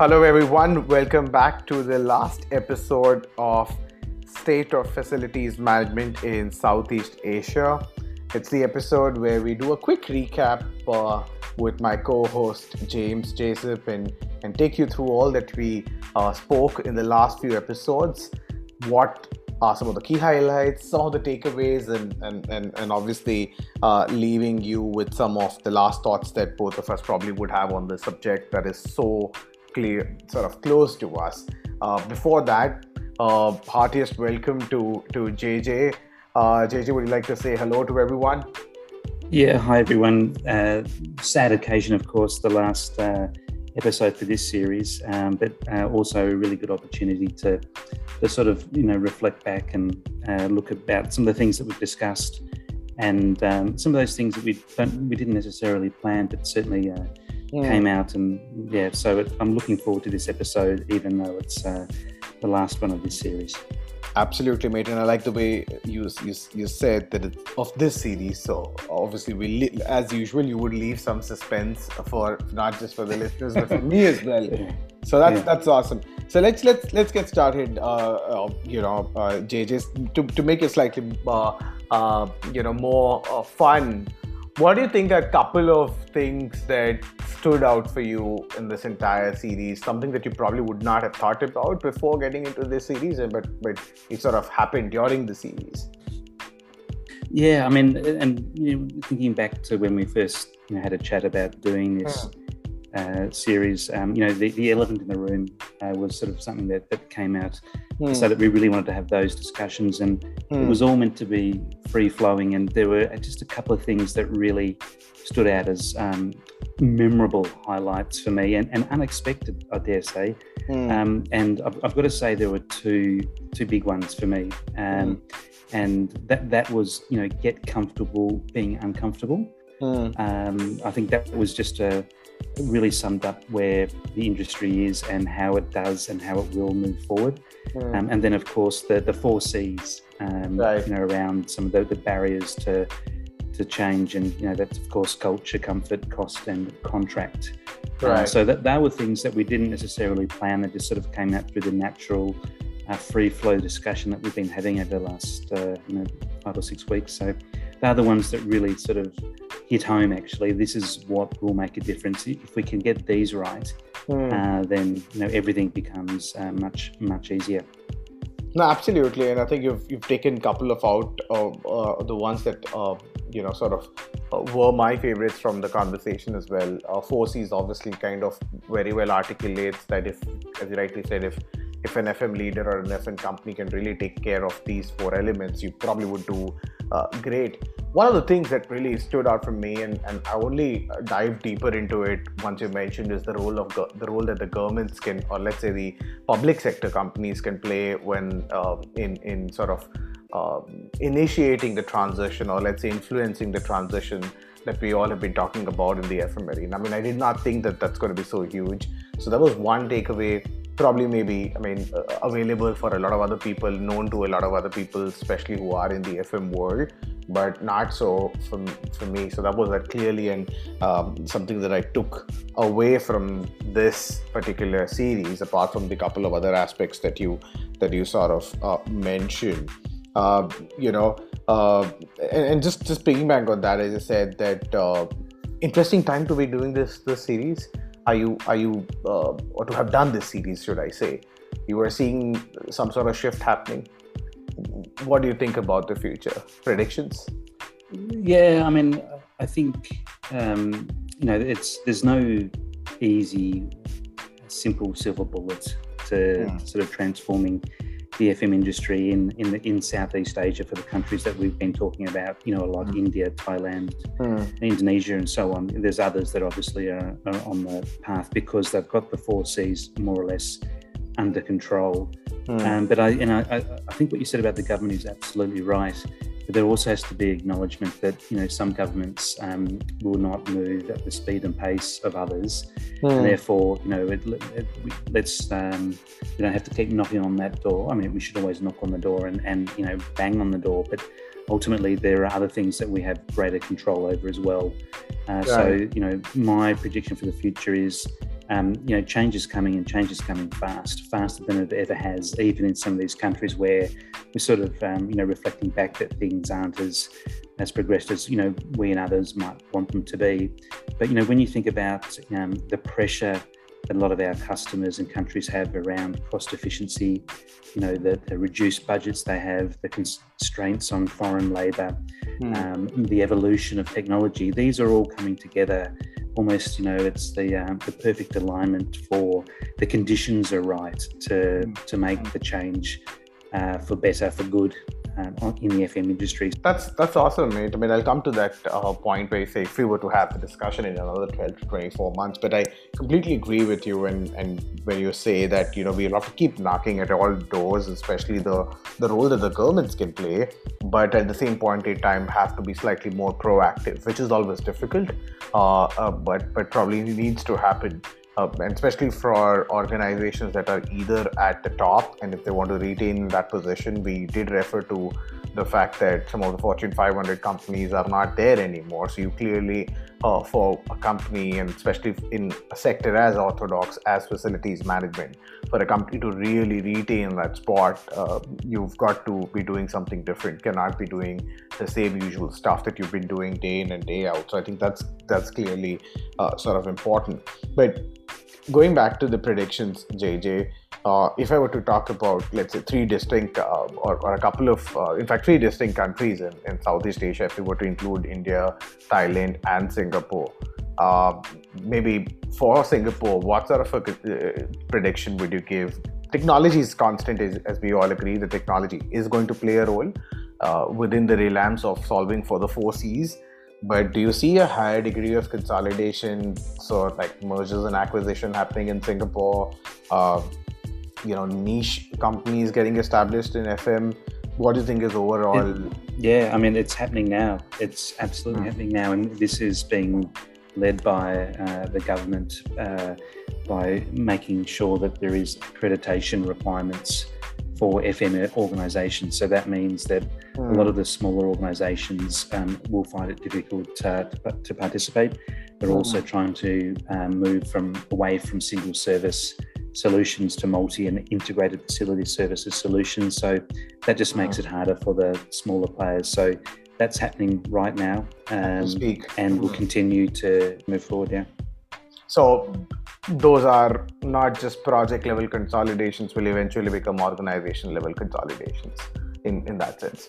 Hello, everyone. Welcome back to the last episode of State of Facilities Management in Southeast Asia. It's the episode where we do a quick recap uh, with my co host James Jessup and, and take you through all that we uh, spoke in the last few episodes. What are some of the key highlights, some of the takeaways, and, and, and, and obviously uh, leaving you with some of the last thoughts that both of us probably would have on the subject that is so clear, sort of close to us. Uh, before that, uh, heartiest welcome to, to JJ. Uh, JJ, would you like to say hello to everyone? Yeah, hi everyone. Uh, sad occasion, of course, the last uh, episode for this series, um, but uh, also a really good opportunity to, to sort of you know reflect back and uh, look about some of the things that we've discussed, and um, some of those things that we don't, we didn't necessarily plan, but certainly uh, yeah. came out. And yeah, so it, I'm looking forward to this episode, even though it's uh, the last one of this series. Absolutely, mate, and I like the way you you, you said that it's of this series. So obviously, we as usual, you would leave some suspense for not just for the listeners but for me as well. So that's yeah. that's awesome. So let's let's let's get started. Uh, uh, you know, uh, JJ, to to make it slightly uh, uh you know more uh, fun what do you think a couple of things that stood out for you in this entire series? Something that you probably would not have thought about before getting into this series, but but it sort of happened during the series. Yeah, I mean, and you know, thinking back to when we first you know, had a chat about doing this, hmm uh, series. Um, you know, the, the elephant in the room uh, was sort of something that, that came out mm. so that we really wanted to have those discussions. And mm. it hmm. was all meant to be free flowing. And there were just a couple of things that really stood out as um, memorable highlights for me and, and, unexpected, I dare say. Mm. Um, and I've, I've, got to say, there were two two big ones for me. Um, hmm. and that, that was, you know, get comfortable being uncomfortable. Hmm. Um, I think that was just a really summed up where the industry is and how it does and how it will move forward. Mm. Um, and then, of course, the, the four C's, um, right. you know, around some of the, the, barriers to to change. And, you know, that's, of course, culture, comfort, cost, and contract. Um, right. Um, so that, that were things that we didn't necessarily plan that just sort of came out through the natural uh, free flow discussion that we've been having over the last, uh, you know, five or six weeks. So they're the ones that really sort of hit home actually. This is what will make a difference. If we can get these right mm. uh, then you know everything becomes uh, much much easier. No absolutely. And i think you've you've taken a couple of out uh, the ones that uh, you know sort of uh, were my favorites from the conversation as well. Uh, 4c's obviously kind of very well articulates that if as you rightly said if if an FM leader or an FM company can really take care of these four elements, you probably would do uh, great. One of the things that really stood out for me, and, and I only dive deeper into it once you mentioned, is the role of go- the role that the governments can, or let's say the public sector companies can play when uh, in in sort of uh, initiating the transition, or let's say influencing the transition that we all have been talking about in the FM arena. I mean, I did not think that that's going to be so huge. So that was one takeaway probably maybe i mean uh, available for a lot of other people known to a lot of other people especially who are in the fm world but not so for, for me. So that was a clearly and um, something that i took away from this particular series apart from the couple of other aspects that you that you sort of uh, mentioned. Uh, you know uh, and, and, just just piggyback on that as i said that uh, interesting time to be doing this this series. Are you are you uh, or to have done this series should i say? You are seeing some sort of shift happening what do you think about the future predictions yeah i mean i think um, you know it's there's no easy simple silver bullet to yeah. Hmm. sort of transforming the FM industry in in, the, in Southeast Asia for the countries that we've been talking about, you know, like mm. India, Thailand, mm. Indonesia, and so on. There's others that obviously are, are, on the path because they've got the four Cs more or less under control. Mm. Um, but I, you know, I, I think what you said about the government is absolutely right. But there also has to be acknowledgement that you know some governments um, will not move at the speed and pace of others, mm. and therefore you know it, it, let's um, we don't have to keep knocking on that door. I mean, we should always knock on the door and, and you know bang on the door, but ultimately there are other things that we have greater control over as well. Uh, right. So you know, my prediction for the future is um, you know, change is coming and change is coming fast, faster than it ever has, even in some of these countries where we're sort of, um, you know, reflecting back that things aren't as as progressed as you know we and others might want them to be. But you know, when you think about um, the pressure that a lot of our customers and countries have around cost efficiency, you know, the, the reduced budgets they have, the constraints on foreign labour, mm. um, the evolution of technology, these are all coming together almost you know it's the um, the perfect alignment for the conditions are right to to make the change uh, for better for good um, in the FM industry. That's that's awesome, mate. I mean, I'll come to that uh, point where you say if we were to have the discussion in another 12 to 24 months, but I completely agree with you and and when you say that you know we'll have to keep knocking at all doors, especially the the role that the governments can play, but at the same point in time have to be slightly more proactive, which is always difficult, uh, uh, but but probably needs to happen uh, and especially for organizations that are either at the top and if they want to retain that position we did refer to the fact that some of the fortune 500 companies are not there anymore. So you clearly uh, for a company and especially in a sector as orthodox as facilities management for a company to really retain that spot uh, you've got to be doing something different. Cannot be doing the same usual stuff that you've been doing day in and day out. So i think that's that's clearly uh, sort of important. But going back to the predictions jj uh, if I were to talk about, let's say, three distinct uh, or, or, a couple of, uh, in fact, three distinct countries in, in Southeast Asia, if we were to include India, Thailand, and Singapore, uh, maybe for Singapore, what sort of a uh, prediction would you give? Technology is constant, as, as, we all agree, the technology is going to play a role uh, within the realms of solving for the four C's. But do you see a higher degree of consolidation, so like mergers and acquisition happening in Singapore? you know niche companies getting established in FM. What do you think is overall? It, yeah, I mean it's happening now. It's absolutely mm. happening now, and this is being led by uh, the government uh, by making sure that there is accreditation requirements for FM organisations. So that means that mm. a lot of the smaller organisations um, will find it difficult to, to participate. They're mm. also trying to um, move from away from single service solutions to multi and integrated facility services solutions. So that just makes it harder for the smaller players. So that's happening right now um, and will continue to move forward. Yeah. So those are not just project level consolidations, will eventually become organization level consolidations in, in that sense.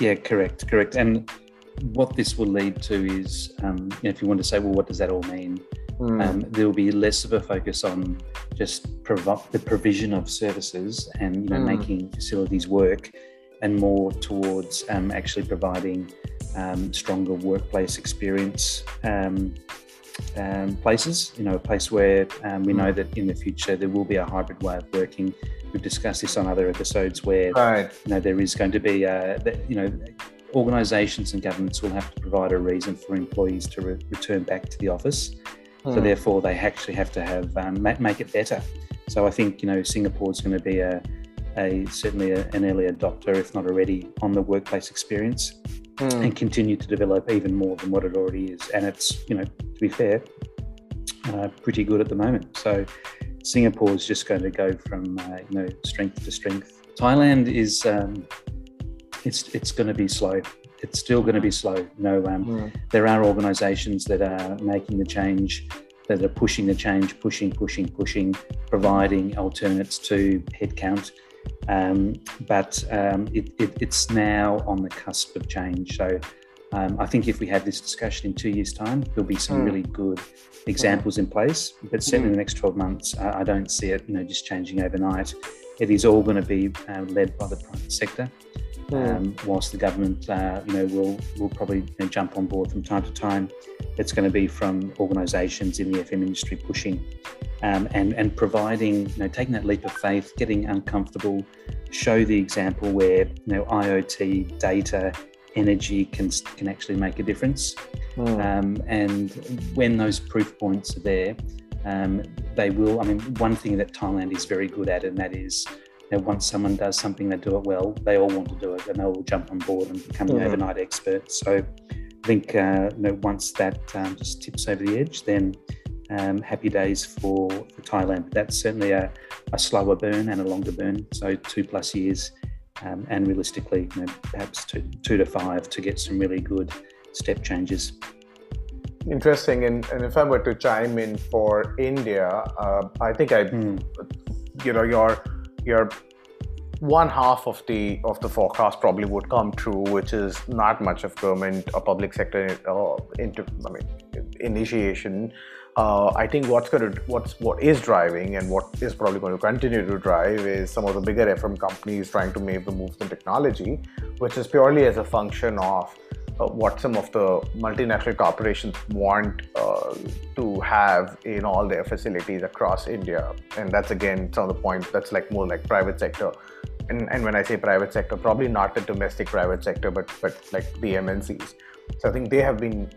Yeah, correct, correct. And what this will lead to is, um, you know, if you want to say, well, what does that all mean? Mm. Um, there will be less of a focus on just prov- the provision of services and you know mm. making facilities work, and more towards um, actually providing um, stronger workplace experience um, places. You know, a place where um, we know mm. that in the future there will be a hybrid way of working. We've discussed this on other episodes where right. you know there is going to be uh, you know organisations and governments will have to provide a reason for employees to re- return back to the office. So hmm. therefore, they actually have to have um, make it better. So I think you know Singapore is going to be a, a certainly a, an early adopter, if not already, on the workplace experience, mm. and continue to develop even more than what it already is. And it's you know be fair, uh, pretty good at the moment. So Singapore is just going to go from uh, you know strength to strength. Thailand is um, it's it's going to be slow it's still going to be slow. You know, um, mm. there are organisations that are making the change, that are pushing the change, pushing, pushing, pushing, providing alternates to headcount. Um, but um, it, it, it's now on the cusp of change. So um, I think if we have this discussion in two years' time, there'll be some mm. really good examples in place. But certainly in the next 12 months, I, I, don't see it, you know, just changing overnight. It is all going to be uh, led by the private sector. Mm. Um, whilst the government, uh, you know, will will probably you know, jump on board from time to time, it's going to be from organisations in the FM industry pushing um, and and providing, you know, taking that leap of faith, getting uncomfortable, show the example where you know IoT data, energy can can actually make a difference, mm. um, and when those proof points are there. Um, they will. I mean, one thing that Thailand is very good at, and that is know, once someone does something, they do it well, they all want to do it and they all jump on board and become mm-hmm. overnight experts. So I think uh, you know, once that um, just tips over the edge, then um, happy days for, for Thailand. But that's certainly a, a slower burn and a longer burn, so two plus years, um, and realistically, you know, perhaps two, two to five to get some really good step changes. Interesting. And, and if I were to chime in for India, uh, I think I, mm. you know, your your one half of the of the forecast probably would come true, which is not much of government or public sector uh, into I mean initiation. Uh, I think what's going to what's what is driving and what is probably going to continue to drive is some of the bigger FM companies trying to make the moves in technology, which is purely as a function of uh, what some of the multinational corporations want uh, to have in all their facilities across India. And that's again some of the points that's like more like private sector. And, and when I say private sector, probably not the domestic private sector, but but like the MNCs. So I think they have been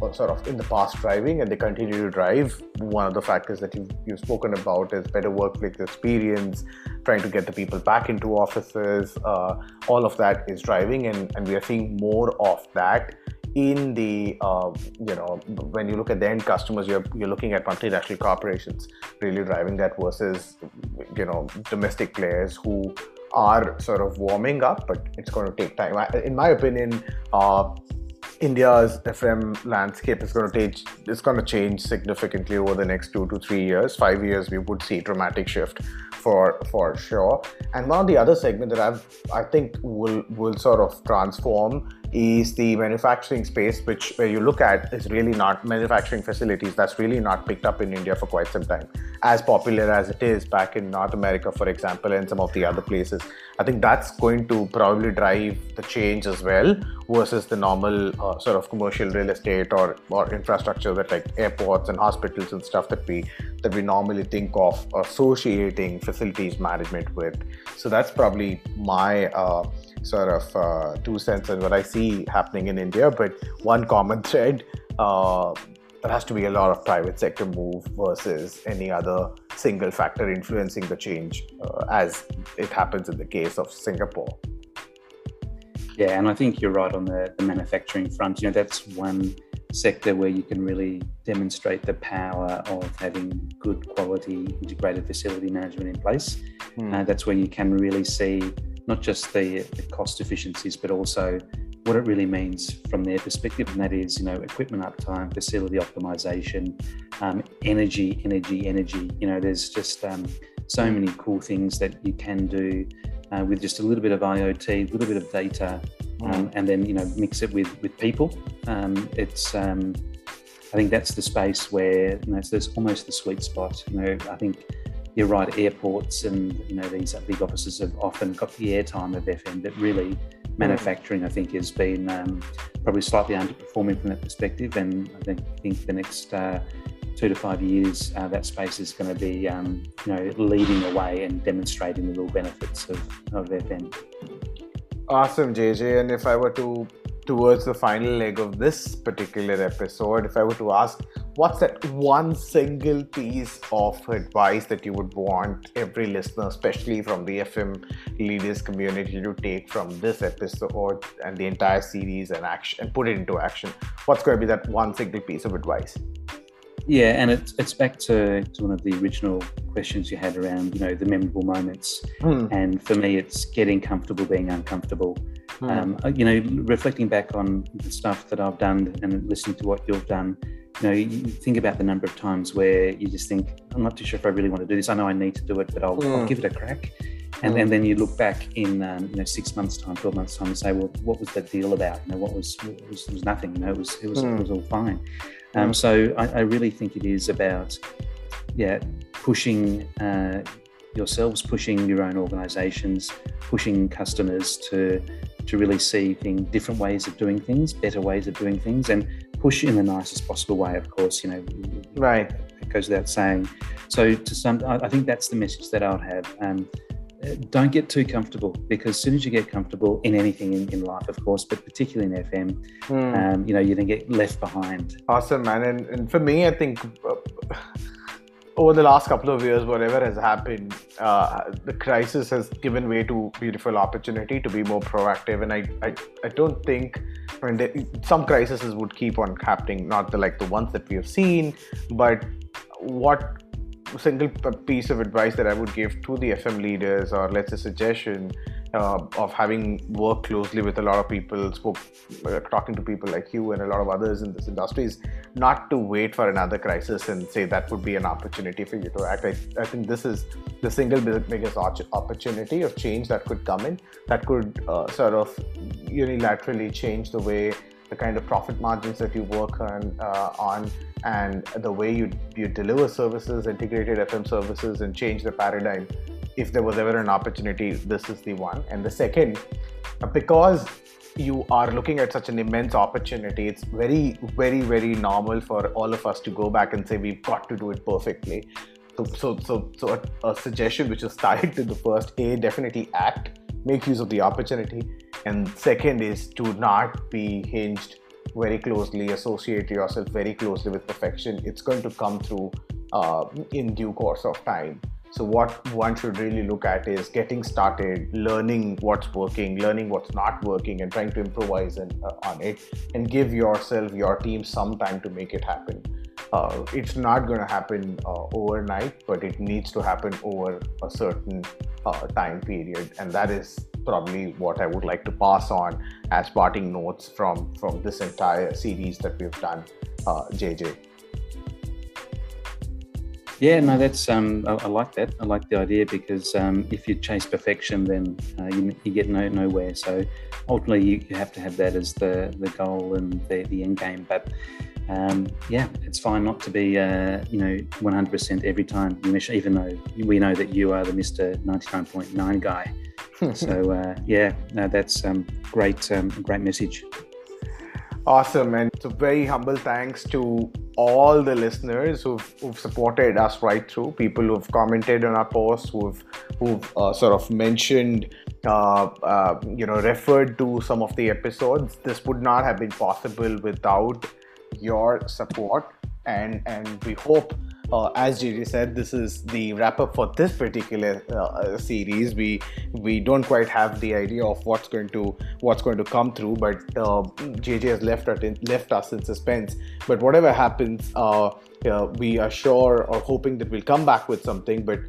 uh, sort of in the past driving and they continue to drive. One of the factors that you've, you've spoken about is better workplace experience, trying to get the people back into offices. Uh, all of that is driving, and, and we are seeing more of that in the uh, you know when you look at the end customers you're, you're looking at multinational corporations really driving that versus you know domestic players who are sort of warming up but it's going to take time in my opinion uh, India's FM landscape is going to change. It's going to change significantly over the next two to three years. Five years, we would see dramatic shift for for sure. And one of the other segment that I've I think will will sort of transform is the manufacturing space, which where you look at is really not manufacturing facilities. That's really not picked up in India for quite some time. As popular as it is back in North America, for example, and some of the other places, I think that's going to probably drive the change as well versus the normal uh, sort of commercial real estate or or infrastructure that like airports and hospitals and stuff that we that we normally think of associating facilities management with. So that's probably my. Uh, sort of uh, two cents on what I see happening in India. But one common thread uh, there has to be a lot of private sector move versus any other single factor influencing the change, uh, as it happens in the case of Singapore. Yeah, and I think you're right on the, the manufacturing front. You know, that's one sector where you can really demonstrate the power of having good quality integrated facility management in place. Mm. Uh, that's where you can really see not just the, the cost efficiencies, but also what it really means from their perspective, and that is, you know, equipment uptime, facility optimization, um, energy, energy, energy. You know, there's just um, so many cool things that you can do uh, with just a little bit of IoT, a little bit of data, um, and then you know mix it with with people. Um, it's um, I think that's the space where you know, there's almost the sweet spot. You know, I think you're right, airports and you know these big offices have often got the airtime of FM, but really manufacturing, I think, has been um, probably slightly underperforming from that perspective. And I think, think the next uh, two to five years, uh, that space is going to be, um, you know, leading the way and demonstrating the real benefits of, of FM. Awesome, JJ. And if I were to towards the final leg of this particular episode, if I were to ask, what's that one single piece of advice that you would want every listener, especially from the FM leaders community, to take from this episode and the entire series and action and put it into action? What's going to be that one single piece of advice? Yeah, and it's it's back to, to one of the original questions you had around, you know, the memorable moments. Hmm. And for me, it's getting comfortable being uncomfortable. Hmm. Um, uh, you know, reflecting back on the stuff that I've done and listening to what you've done, you know, you think about the number of times where you just think, I'm not too sure if I really want to do this. I know I need to do it, but I'll, I'll hmm. give it a crack. And, and, then you look back in um, you know six months time, twelve months time, and say, well, what was the deal about? You know, what was it was, it was nothing. You know, it was it was, it was all fine. Um, so I, I, really think it is about, yeah, pushing uh, yourselves, pushing your own organisations, pushing customers to to really see things, different ways of doing things, better ways of doing things, and push in the nicest possible way. Of course, you know, right. It goes without saying. So to sum, I think that's the message that I would have. Um, don't get too comfortable because as soon as you get comfortable in anything in, in life, of course, but particularly in FM, mm. um, you know, you're going to get left behind. Awesome, man. And, and for me, I think uh, over the last couple of years, whatever has happened, uh, the crisis has given way to beautiful opportunity to be more proactive. And I, I, I don't think, I mean, some crises would keep on happening, not the like the ones that we have seen, but what single piece of advice that I would give to the FM leaders, or let's say suggestion uh, of having worked closely with a lot of people, spoke, uh, talking to people like you and a lot of others in this industry, is not to wait for another crisis and say that would be an opportunity for you to act. I, I think this is the single biggest opportunity of change that could come in, that could uh, sort of unilaterally change the way the kind of profit margins that you work on, uh, on and the way you, you deliver services, integrated FM services, and change the paradigm if there was ever an opportunity, this is the one. And the second, because you are looking at such an immense opportunity, it's very, very, very normal for all of us to go back and say we've got to do it perfectly. So, so, so, so a, a suggestion which is tied to the first: a definitely act, make use of the opportunity, and second is to not be hinged very closely, associate yourself very closely with perfection. It's going to come through uh, in due course of time. So, what one should really look at is getting started, learning what's working, learning what's not working, and trying to improvise uh, on it, and give yourself, your team, some time to make it happen. Uh, it's not going to happen uh, overnight, but it needs to happen over a certain uh, time period, and that is probably what I would like to pass on as parting notes from from this entire series that we've done, JJ. Yeah, no, that's um, I, I, like that. I like the idea because um, if you chase perfection, then uh, you, you, get no, nowhere. So ultimately, you, you, have to have that as the, the goal and the, the end game. But um, yeah, it's fine not to be uh, you know 100% every time you measure, even though we know that you are the Mister 99.9 guy. so uh, yeah, no, that's um, great, um, great message. Awesome, and it's a very humble thanks to all the listeners who've, who've supported us right through. People who've commented on our posts, who've who've uh, sort of mentioned, uh, uh, you know, referred to some of the episodes. This would not have been possible without your support, and and we hope uh, as JJ said, this is the wrap up for this particular uh, series. We we don't quite have the idea of what's going to what's going to come through, but uh, JJ has left us in, left us in suspense. But whatever happens, uh, we are sure or hoping that we'll come back with something. But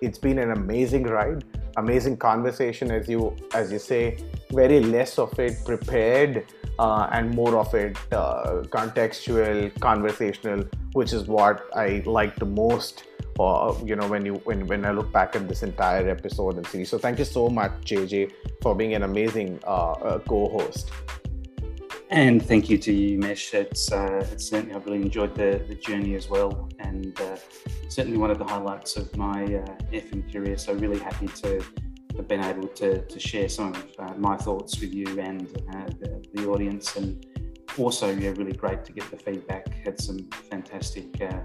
it's been an amazing ride, amazing conversation, as you as you say. Very less of it prepared uh, and more of it uh, contextual, conversational, which is what I like the most. Uh, you know, when you when when I look back at this entire episode and series. So thank you so much, JJ, for being an amazing uh, uh, co-host. And thank you to you, Mesh. It's, uh, it's certainly I've really enjoyed the, the journey as well, and certainly one of the highlights of my FM career. So really happy to have been able to, to share some of uh, my thoughts with you and uh, the, the, audience. And also, yeah, really great to get the feedback. Had some fantastic uh,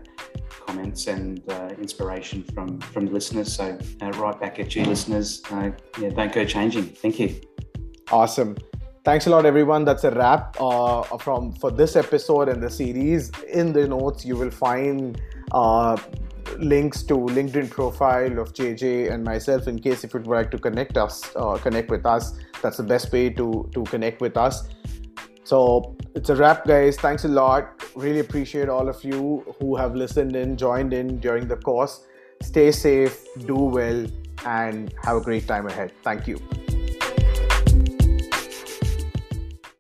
comments and uh, inspiration from from the listeners. So, uh, right back at you, listeners. Uh, yeah, don't go changing. Thank you. Awesome. Thanks a lot, everyone. That's a wrap from for this episode and the series. In the notes, you will find links to LinkedIn profile of JJ and myself in case if you'd like to connect us, uh, connect with us. That's the best way to to connect with us. So it's a wrap, guys. Thanks a lot. Really appreciate all of you who have listened in, joined in during the course. Stay safe, do well, and have a great time ahead. Thank you.